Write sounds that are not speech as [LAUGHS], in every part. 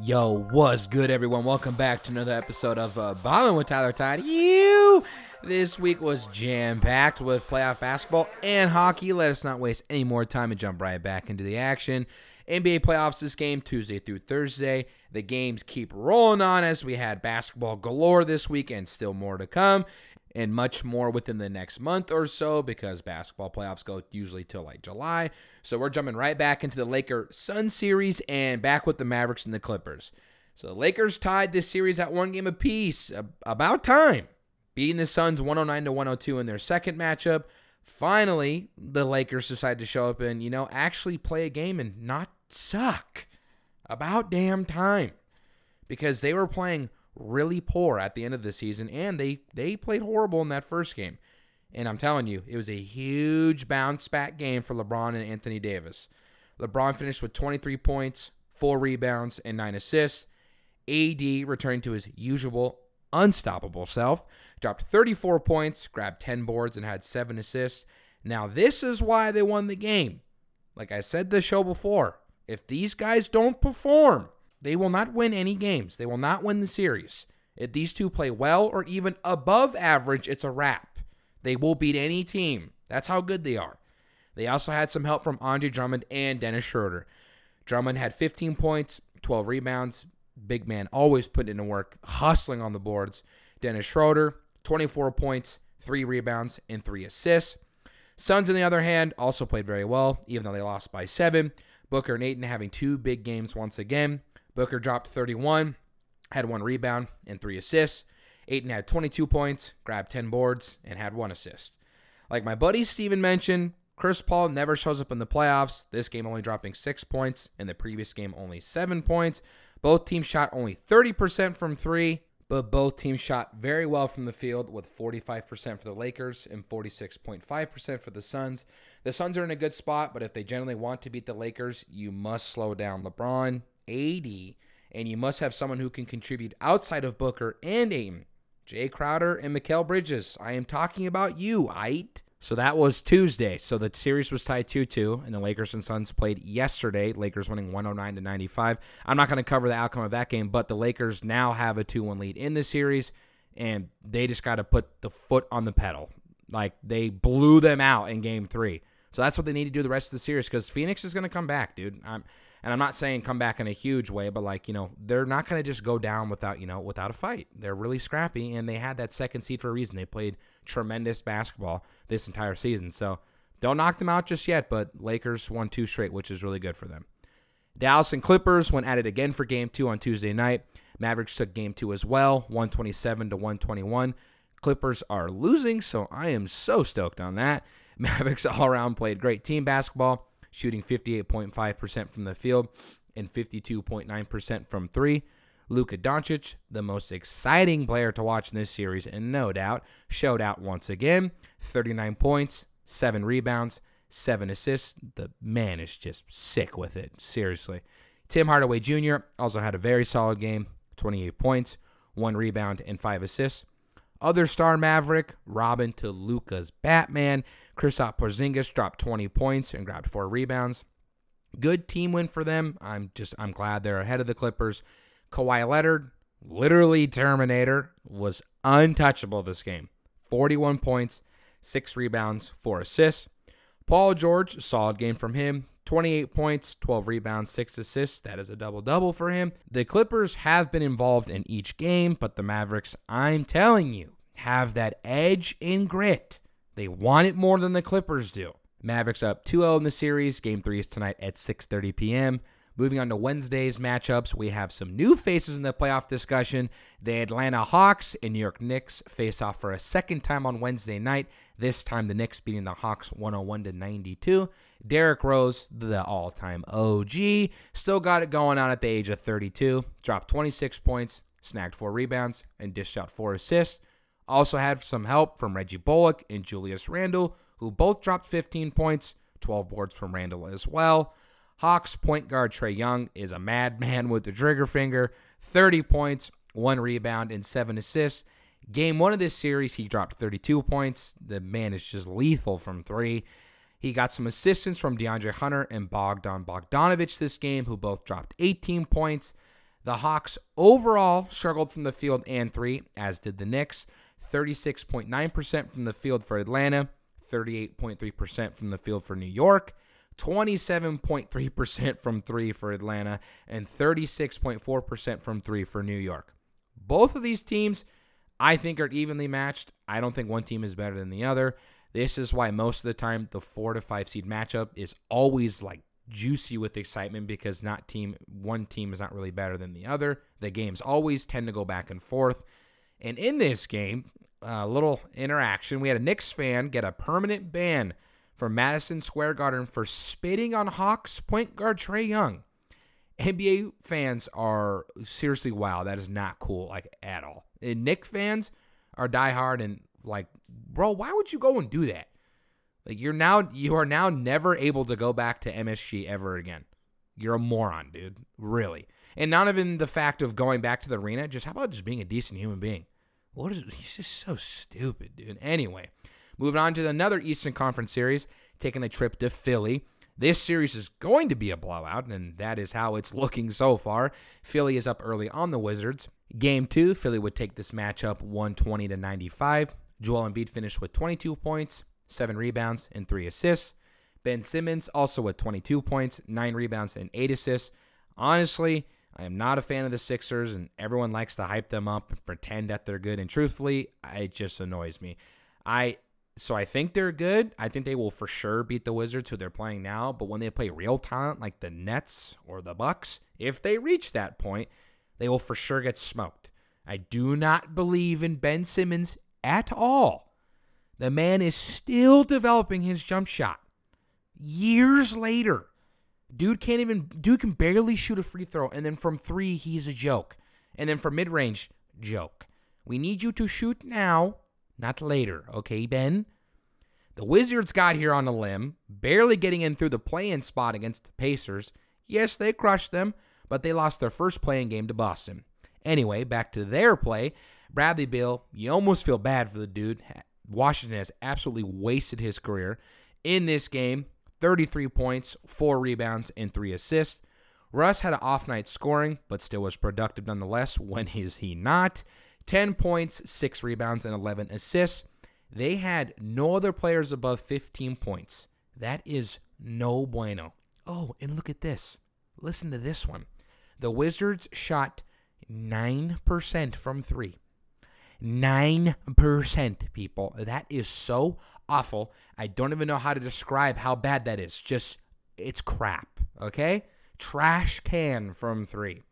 Yo, what's good, everyone? Welcome back to another episode of uh, Ballin' with Tyler Tide. You! This week was jam packed with playoff basketball and hockey. Let us not waste any more time and jump right back into the action. NBA playoffs this game Tuesday through Thursday. The games keep rolling on as we had basketball galore this week and still more to come and much more within the next month or so because basketball playoffs go usually till like July. So we're jumping right back into the Laker Sun series and back with the Mavericks and the Clippers. So the Lakers tied this series at one game apiece. About time. Beating the Suns 109 to 102 in their second matchup. Finally, the Lakers decided to show up and, you know, actually play a game and not suck. About damn time. Because they were playing really poor at the end of the season, and they they played horrible in that first game. And I'm telling you, it was a huge bounce back game for LeBron and Anthony Davis. LeBron finished with 23 points, four rebounds, and nine assists. AD returned to his usual unstoppable self, dropped 34 points, grabbed 10 boards, and had seven assists. Now, this is why they won the game. Like I said the show before, if these guys don't perform, they will not win any games. They will not win the series. If these two play well or even above average, it's a wrap. They will beat any team. That's how good they are. They also had some help from Andre Drummond and Dennis Schroeder. Drummond had 15 points, 12 rebounds. Big man always putting in the work, hustling on the boards. Dennis Schroeder, 24 points, 3 rebounds, and 3 assists. Suns, on the other hand, also played very well, even though they lost by 7. Booker and Ayton having two big games once again. Booker dropped 31, had one rebound and three assists. Ayton had 22 points, grabbed 10 boards, and had one assist. Like my buddy Steven mentioned, Chris Paul never shows up in the playoffs. This game only dropping six points, in the previous game only seven points. Both teams shot only 30% from three, but both teams shot very well from the field with 45% for the Lakers and 46.5% for the Suns. The Suns are in a good spot, but if they generally want to beat the Lakers, you must slow down LeBron. AD, and you must have someone who can contribute outside of Booker and Ayton. Jae Crowder and Mikal Bridges. I am talking about you, Ait. So that was Tuesday. So the series was tied 2 2, and the Lakers and Suns played yesterday. Lakers winning 109 to 95. I'm not going to cover the outcome of that game, but the Lakers now have a 2 1 lead in the series, and they just got to put the foot on the pedal. Like they blew them out in game three. So that's what they need to do the rest of the series because Phoenix is going to come back, dude. I'm, and I'm not saying come back in a huge way, but like, you know, they're not going to just go down without, you know, without a fight. They're really scrappy and they had that second seed for a reason. They played tremendous basketball this entire season. So don't knock them out just yet, but Lakers won two straight, which is really good for them. Dallas and Clippers went at it again for game two on Tuesday night. Mavericks took game two as well, 127 to 121. Clippers are losing, so I am so stoked on that. [LAUGHS] Mavericks all around played great team basketball shooting 58.5% from the field and 52.9% from three. Luka Doncic, the most exciting player to watch in this series, and no doubt, showed out once again 39 points, 7 rebounds, 7 assists. The man is just sick with it, seriously. Tim Hardaway Jr. also had a very solid game 28 points, 1 rebound, and 5 assists. Other star Maverick, Robin to Luka's Batman, Kristaps Porzingis dropped 20 points and grabbed four rebounds. Good team win for them. I'm just I'm glad they're ahead of the Clippers. Kawhi Leonard, literally Terminator, was untouchable this game. 41 points, six rebounds, four assists. Paul George, solid game from him. 28 points, 12 rebounds, 6 assists. That is a double double for him. The Clippers have been involved in each game, but the Mavericks, I'm telling you, have that edge in grit. They want it more than the Clippers do. Mavericks up 2-0 in the series. Game 3 is tonight at 6:30 p.m. Moving on to Wednesday's matchups, we have some new faces in the playoff discussion. The Atlanta Hawks and New York Knicks face off for a second time on Wednesday night. This time the Knicks beating the Hawks 101 to 92. Derrick Rose, the all-time OG, still got it going on at the age of 32. Dropped 26 points, snagged 4 rebounds, and dished out 4 assists. Also had some help from Reggie Bullock and Julius Randle, who both dropped 15 points, 12 boards from Randle as well. Hawks point guard Trae Young is a madman [LAUGHS] with the trigger finger, 30 points, one rebound, and seven assists. Game one of this series, he dropped 32 points. The man is just lethal from three. He got some assistance from DeAndre Hunter and Bogdan Bogdanovich this game, who both dropped 18 points. The Hawks overall struggled from the field and three, as did the Knicks. 36.9% from the field for Atlanta, 38.3% from the field for New York, 27.3% from three for Atlanta, and 36.4% from three for New York. Both of these teams, I think, are evenly matched. I don't think one team is better than the other. This is why most of the time the four to five seed matchup is always like juicy with excitement because not team one team is not really better than the other. The games always tend to go back and forth. And in this game, a little interaction. We had a Knicks fan get a permanent ban from Madison Square Garden for spitting on Hawks point guard Trae Young. NBA fans are seriously wow. That is not cool, like at all. And Knick fans are diehard and like, bro, why would you go and do that? Like you're now you are now never able to go back to MSG ever again. You're a moron, dude. Really. And not even the fact of going back to the arena, just how about just being a decent human being? What is he's just so stupid, dude. Anyway, moving on to another Eastern Conference series, taking a trip to Philly. This series is going to be a blowout, and that is how it's [LAUGHS] looking so far. Philly is up early on the Wizards. Game two, Philly would take this matchup 120 to 95. Joel Embiid finished with 22 points, seven rebounds, and three assists. Ben Simmons also with 22 points, nine rebounds, and eight assists. Honestly, I am not a fan of the Sixers, and everyone likes to hype them up and pretend that they're good. And truthfully, it just annoys me. I so I think they're good. I think they will for sure beat the Wizards who they're playing now. But when they play real talent like the Nets or the Bucks, if they reach that point, they will for sure get smoked. I do not believe in Ben Simmons at all. The man is still developing his jump shot. Years later, dude can't even dude can barely shoot a free throw and then from 3 he's a joke. And then from mid-range, joke. We need you to shoot now, not later, okay, Ben? The Wizards got here on a limb, barely getting in through the play-in spot against the Pacers. Yes, they crushed them, but they lost their first playing game to Boston. Anyway, back to their play. Bradley Beal, you almost feel bad for the dude. Washington has absolutely wasted his career. In this game, 33 points, 4 rebounds, and 3 assists. Russ had an off night scoring, but still was productive nonetheless. When is he not? 10 points, 6 rebounds, and 11 assists. They had no other players above 15 points. That is no bueno. Oh, and look at this. Listen to this one. The Wizards shot 9% from three. 9%, people. That is so awful. I don't even know how to describe how bad that is. Just, it's crap, okay? Trash can from three.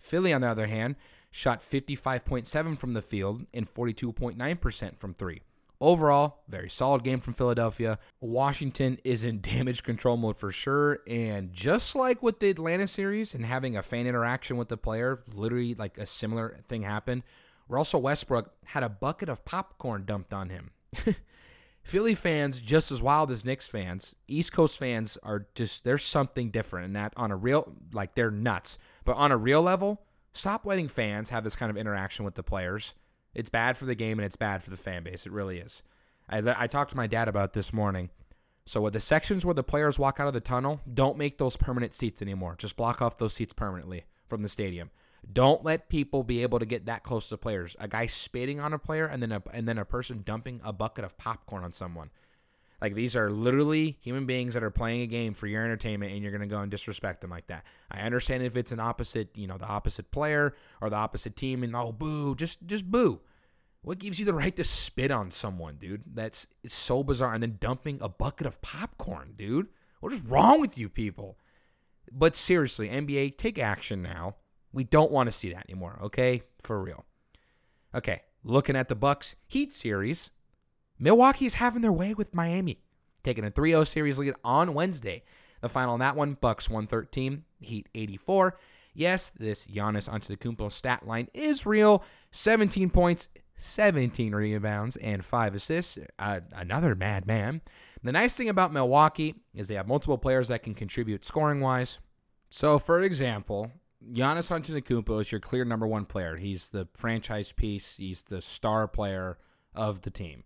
Philly, on the other hand, shot 55.7 from the field and 42.9% from three. Overall, very solid game from Philadelphia. Washington is in [LAUGHS] damage control mode for sure. And just like with the Atlanta series and having a fan interaction with the player, literally like a similar thing happened, Russell Westbrook had a bucket of popcorn dumped on him. [LAUGHS] Philly fans, just as wild as Knicks fans, East Coast fans are just, there's something different in that on a real, like they're nuts. But on a real level, stop letting fans have this kind of interaction with the players. It's bad for the game and it's bad for the fan base. It really is. I, I talked to my dad about this morning. So with the sections where the players walk out of the tunnel, don't make those permanent seats anymore. Just block off those seats permanently from the stadium. Don't let people be able to get that close to players. A guy spitting on a player and then a, and then a person dumping a bucket of popcorn on someone. Like these are literally human beings that are playing a game for your entertainment, and you're going to go and disrespect them like that. I understand if it's an opposite, you know, the opposite player or the opposite team, and oh boo, just just boo. What gives you the right to spit on someone, dude? That's so bizarre. And then dumping a bucket of popcorn, dude. What is wrong with you people? But seriously, NBA, take action now. We don't want to see that anymore, okay? For real. Okay, looking at the Bucks Heat series, Milwaukee is having their way with Miami, taking a 3-0 series lead on Wednesday. The final on that one, Bucks 113, Heat 84. Yes, this Giannis Antetokounmpo stat line is real. 17 points, 17 rebounds, and 5 assists. Uh, another madman. The nice thing about Milwaukee is they have multiple players that can contribute scoring wise. So, for example, Giannis Antetokounmpo is your clear number one player. He's the franchise piece. He's the star player of the team.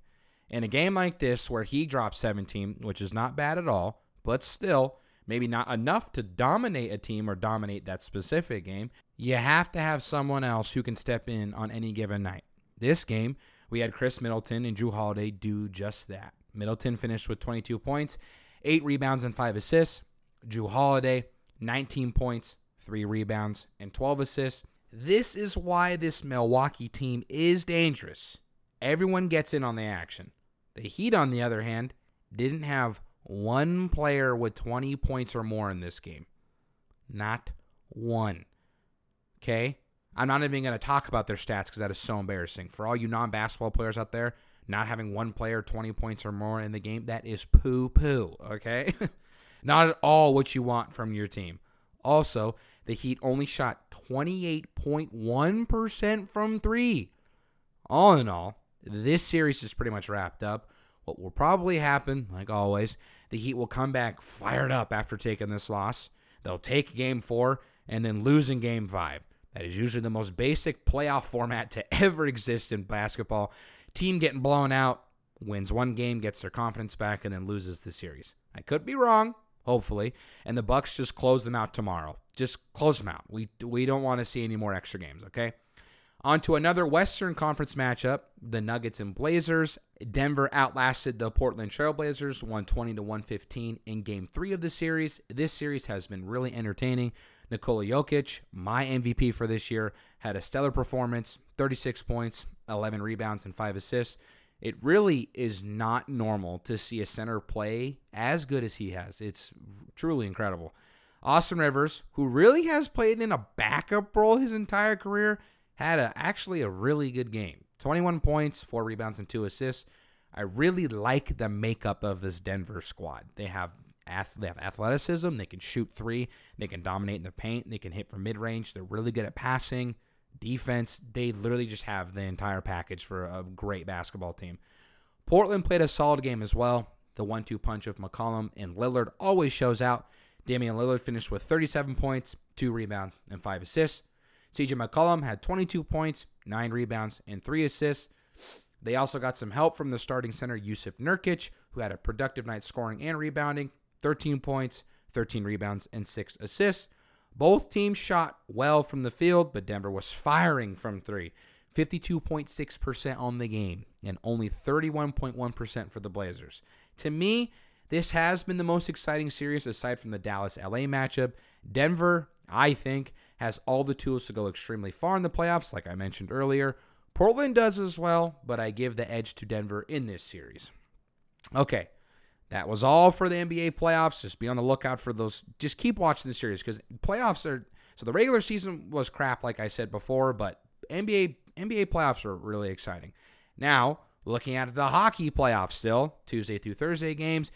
In a game like this, where he drops 17, which is not bad at all, but still, maybe not enough to dominate a team or dominate that specific game. You have to have someone else who can step in on any given night. This game, we had Khris Middleton and Jrue Holiday do just that. Middleton finished with 22 points, 8 rebounds, and 5 assists. Jrue Holiday, 19 points, 3 rebounds, and 12 assists. This is why this Milwaukee team is dangerous. Everyone gets in on the action. The Heat, on the other hand, didn't have one player with 20 points or more in this game. Not one. Okay? I'm not even going to talk about their stats because that is so embarrassing. For all you non basketball players out there, not having one player 20 points or more in the game, that is poo poo. Okay? [LAUGHS] not at all what you want from your team. Also, the Heat only shot 28.1% from three. All in all, this series is pretty much wrapped up. What will probably happen, like always, the Heat will come back fired up after taking this loss. They'll take game four and then lose in game five. That is usually the most basic playoff format to [LAUGHS] ever exist in basketball. Team getting blown out, wins one game, gets their confidence back, and then loses the series. I could be wrong, hopefully, and the Bucks just close them out tomorrow. Just close them out. We we don't want to see any more extra games, okay? On to another Western Conference matchup, the Nuggets and Blazers. Denver outlasted the Portland Trailblazers 120 to 115 in game 3 of the series. This series has been really entertaining. Nikola Jokic, my MVP for this year, had a stellar performance, 36 points, 11 rebounds and 5 assists. It really is not normal to see a center play as good as he has. It's truly incredible. Austin Rivers, who really has played in a backup role his entire career, had a, actually a really good game 21 points, four rebounds, and two assists. I really like the makeup of this Denver squad. They have they have athleticism. They can shoot three. They can dominate in the paint. They can hit from mid range. They're really good at passing, defense. They literally just have the entire package for a great basketball team. Portland played a solid game as well. The one two punch of McCollum and Lillard always shows out. Damian Lillard finished with 37 points, two rebounds, and five assists. CJ McCollum had 22 points, 9 rebounds, and 3 assists. They also got some help from the starting center Jusuf Nurkic, who had a productive night scoring and rebounding, 13 points, 13 rebounds, and 6 assists. Both teams shot well from the field, but Denver was firing from 3. 52.6% on the game and only 31.1% for the Blazers. To me, this has been the most exciting series aside from the Dallas LA matchup. Denver, I think, has all the tools to go extremely far in the playoffs, like I mentioned earlier. Portland does as well, but I give the edge to Denver in this series. Okay, that was all for the NBA playoffs. Just be on the lookout for those. Just keep watching the series because playoffs are. So the regular season was crap, like I said before, but NBA NBA playoffs are really exciting. Now looking at the hockey playoffs, still Tuesday through Thursday games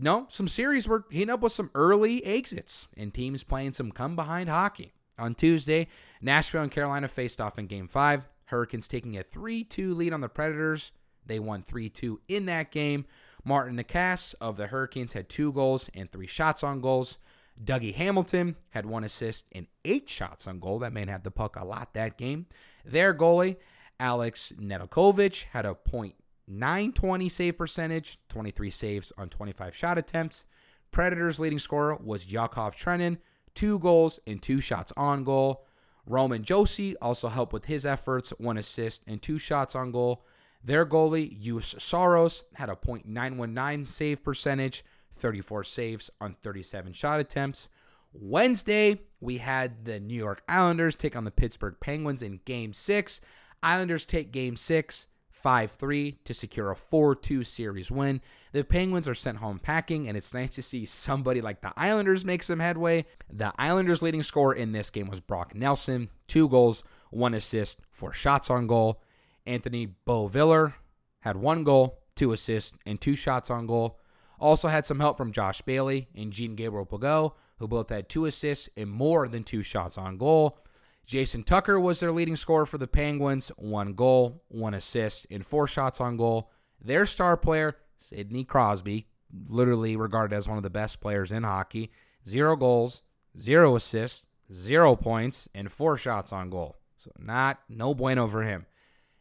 no, some series were heating up with some early exits and teams playing some come behind hockey. On Tuesday, Nashville and Carolina faced off in game five. Hurricanes taking a 3 2 lead on the Predators. They won 3 2 in that game. Martin Necas of the Hurricanes had two goals and three shots on goals. Dougie Hamilton had one assist and eight shots on goal. That man had the puck a lot that game. Their goalie, Alex Nedeljkovic, had a point 920 save percentage, 23 saves on 25 shot attempts. Predators' leading scorer was Yakov Trenin, two goals and two shots on goal. Roman Josi also helped with his efforts, one assist and two shots on goal. Their goalie, Juuse Saros, had a .919 save percentage, 34 saves on 37 shot attempts. Wednesday, we had the New York Islanders take on the Pittsburgh Penguins in Game 6. Islanders take Game 6. 5 3 to secure a 4 2 series win. The Penguins are sent home packing, and it's nice to see somebody like the Islanders make some headway. The Islanders' leading scorer in this game was Brock Nelson, two goals, one assist, four shots on goal. Anthony Beauvillier had one goal, two assists, and two shots on goal. Also had some help from Josh Bailey and Jean Gabriel Pageau, who both had two assists and more than two shots on goal. Jason Zucker was their leading scorer for the Penguins, one goal, one assist, and four shots on goal. Their star player, Sidney Crosby, literally regarded as one of the best players in hockey, zero goals, zero assists, zero points, and four shots on goal. So not no bueno for him.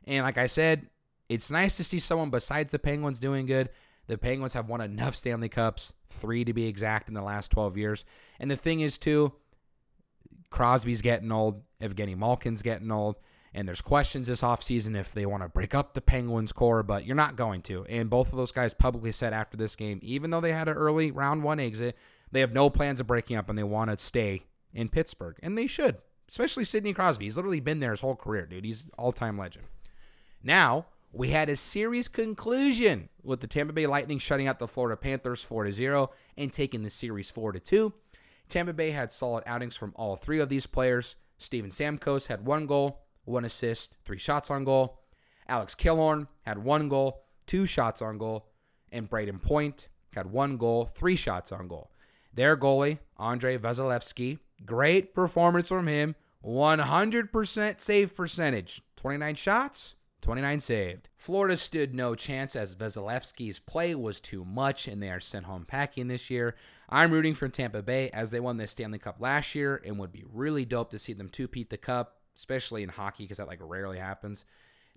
And like I said, it's nice to see someone besides the Penguins doing good. The Penguins have won enough Stanley Cups, three to be exact, in the last 12 years. And the thing is, too, Crosby's getting old, Evgeny Malkin's getting old, and there's questions this offseason if they want to break up the Penguins core, but you're not going to. And both of those guys publicly said after this game, even though they had an early round one exit, they have no plans of breaking up and they want to stay in Pittsburgh. And they should, especially Sidney Crosby. He's literally been there his whole career, dude. He's all time legend. Now, we had a series conclusion with the Tampa Bay Lightning shutting out the Florida Panthers 4 0 and taking the series 4 2. Tampa Bay had solid outings from all three of these players. Steven Stamkos had one goal, one assist, three shots on goal. Alex Killorn had one goal, two shots on goal. And Brayden Point had one goal, three shots on goal. Their goalie, Andrei Vasilevskiy, great performance from him. 100% save percentage. 29 shots, 29 saved. Florida stood no chance as Vasilevskiy's play was too much and they are sent home packing this year. I'm rooting for Tampa Bay as they won the Stanley Cup last year and would be really dope to see them two-peat the cup, especially in hockey because that like rarely happens.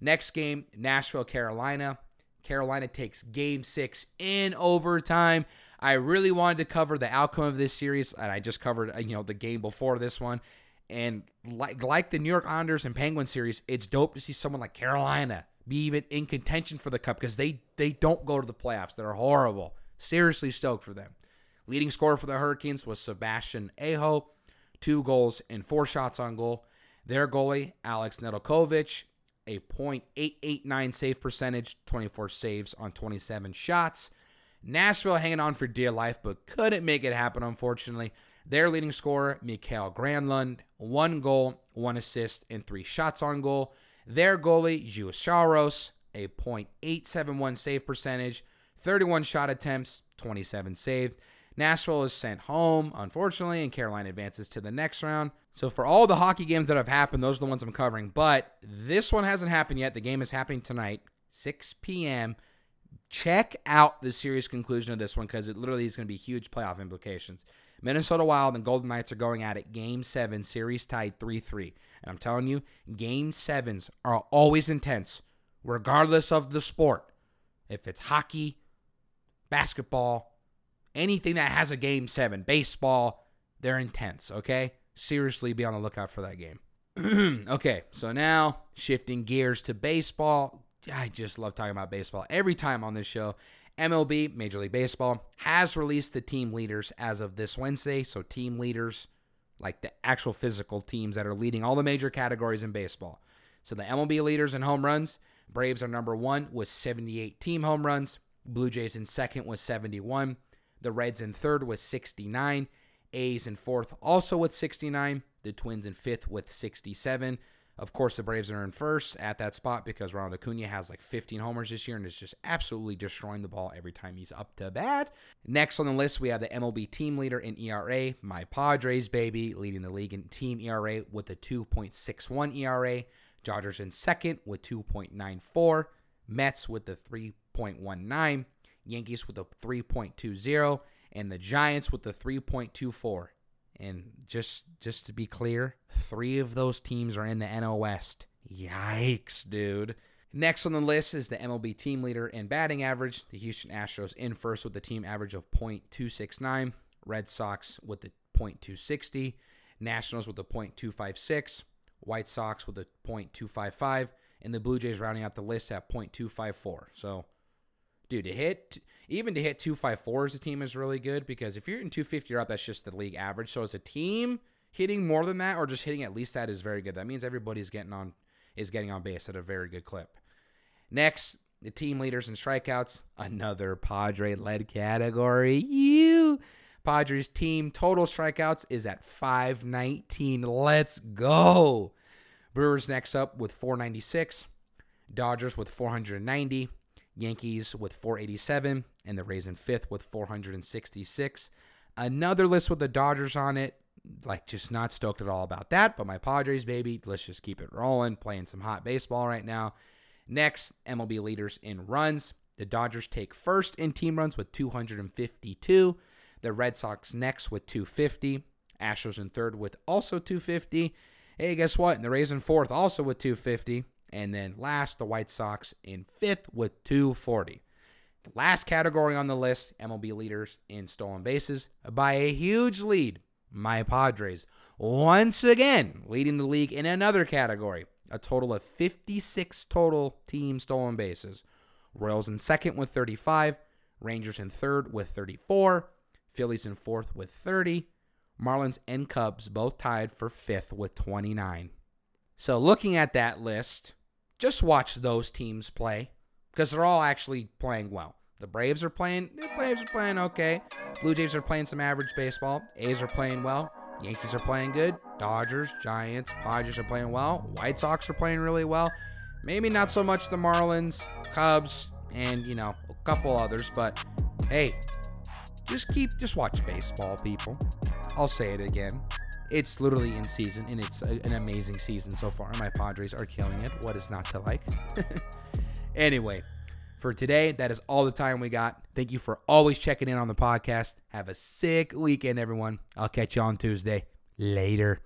Next game, Nashville, Carolina. Carolina takes game six in overtime. I really wanted to cover the outcome of this series, and I just covered uh, you know the game before this one. And like like the New York Islanders and Penguin series, it's dope to see someone like Carolina be even in contention for the cup because they they don't go to the playoffs. They're horrible. Seriously stoked for them. Leading scorer for the Hurricanes was Sebastian Aho, two goals and four shots on goal. Their goalie, Alex Nedeljkovic, a .889 save percentage, 24 saves on 27 shots. Nashville hanging on for dear life, but couldn't make it happen, unfortunately. Their leading scorer, Mikael Granlund, one goal, one assist, and three shots on goal. Their goalie, Juuse Saros, a .871 save percentage, 31 shot attempts, 27 saved. Nashville is sent home, unfortunately, and Carolina advances to the next round. So for all the hockey games that have happened, those are the ones I'm covering. But this one hasn't happened yet. The game is happening tonight, 6 p.m. Check out the series conclusion of this one because it literally is going to be huge playoff implications. Minnesota Wild and Golden Knights are going at it. Game seven, series tied 3 3. And I'm telling you, game sevens are always intense, regardless of the sport. If it's hockey, basketball, anything that has a game seven, baseball, they're intense, okay? Seriously, be on the lookout for that game. [CLEARS THROAT] okay, so now shifting gears to baseball. I just love talking about baseball every time on this show. MLB, Major League Baseball, has released the team leaders as of this Wednesday. So, team leaders, like the actual physical teams that are leading all the major categories in baseball. So, the MLB leaders in home runs Braves are number one with 78 team home runs. Blue Jays in second with 71. The Reds in third with 69. A's in fourth also with 69. The Twins in fifth with 67. Of course, the Braves are in first at that spot because Ronald Acuna has like 15 homers this year and is just absolutely destroying the ball every time he's up to bat. Next on the list, we have the MLB team leader in ERA, my Padres, baby, leading the league in team ERA with a 2.61 ERA. Dodgers in second with 2.94. Mets with the 3.19. Yankees with a 3.20 and the Giants with the 3.24. And just just to be clear, 3 of those teams are in the NL West. Yikes, dude. Next on the list is the MLB team leader in batting average, the Houston Astros in first with a team average of .269, Red Sox with the .260, Nationals with a .256, White Sox with a .255, and the Blue Jays rounding out the list at .254. So dude, to hit even to hit 254 as a team is really good because if you're in 250 or up, that's just the league average. So as a team, hitting more than that or just hitting at least that is very good. That means everybody's getting on is getting on base at a very good clip. Next, the team leaders in strikeouts, another Padre led category. You Padres team total strikeouts is at 519. Let's go. Brewers next up with 496. Dodgers with 490. Yankees with 487, and the Rays in fifth with 466. Another list with the Dodgers on it. Like, just not stoked at all about that. But my Padres, baby, let's just keep it rolling. Playing some hot baseball right now. Next, MLB leaders in runs. The Dodgers take first in team runs with 252. The Red Sox next with 250. Astros in third with also 250. Hey, guess what? And the Rays in fourth also with 250. And then last, the White Sox in fifth with 240. Last category on the list MLB leaders in stolen bases by a huge lead. My Padres, once again, leading the league in another category. A total of 56 total team stolen bases. Royals in second with 35, Rangers in third with 34, Phillies in fourth with 30, Marlins and Cubs both tied for fifth with 29. So, looking at that list, just watch those teams play because they're all actually playing well. The Braves are playing, the Braves are playing okay. Blue Jays are playing some average baseball. A's are playing well. Yankees are playing good. Dodgers, Giants, Padres are playing well. White Sox are playing really well. Maybe not so much the Marlins, Cubs, and you know a couple others. But hey, just keep just watch baseball, people. I'll say it again. It's literally in season, and it's a, an amazing season so far. My Padres are killing it. What is not to like? [LAUGHS] anyway, for today, that is all the time we got. Thank you for always checking in on the podcast. Have a sick weekend, everyone. I'll catch you on Tuesday. Later.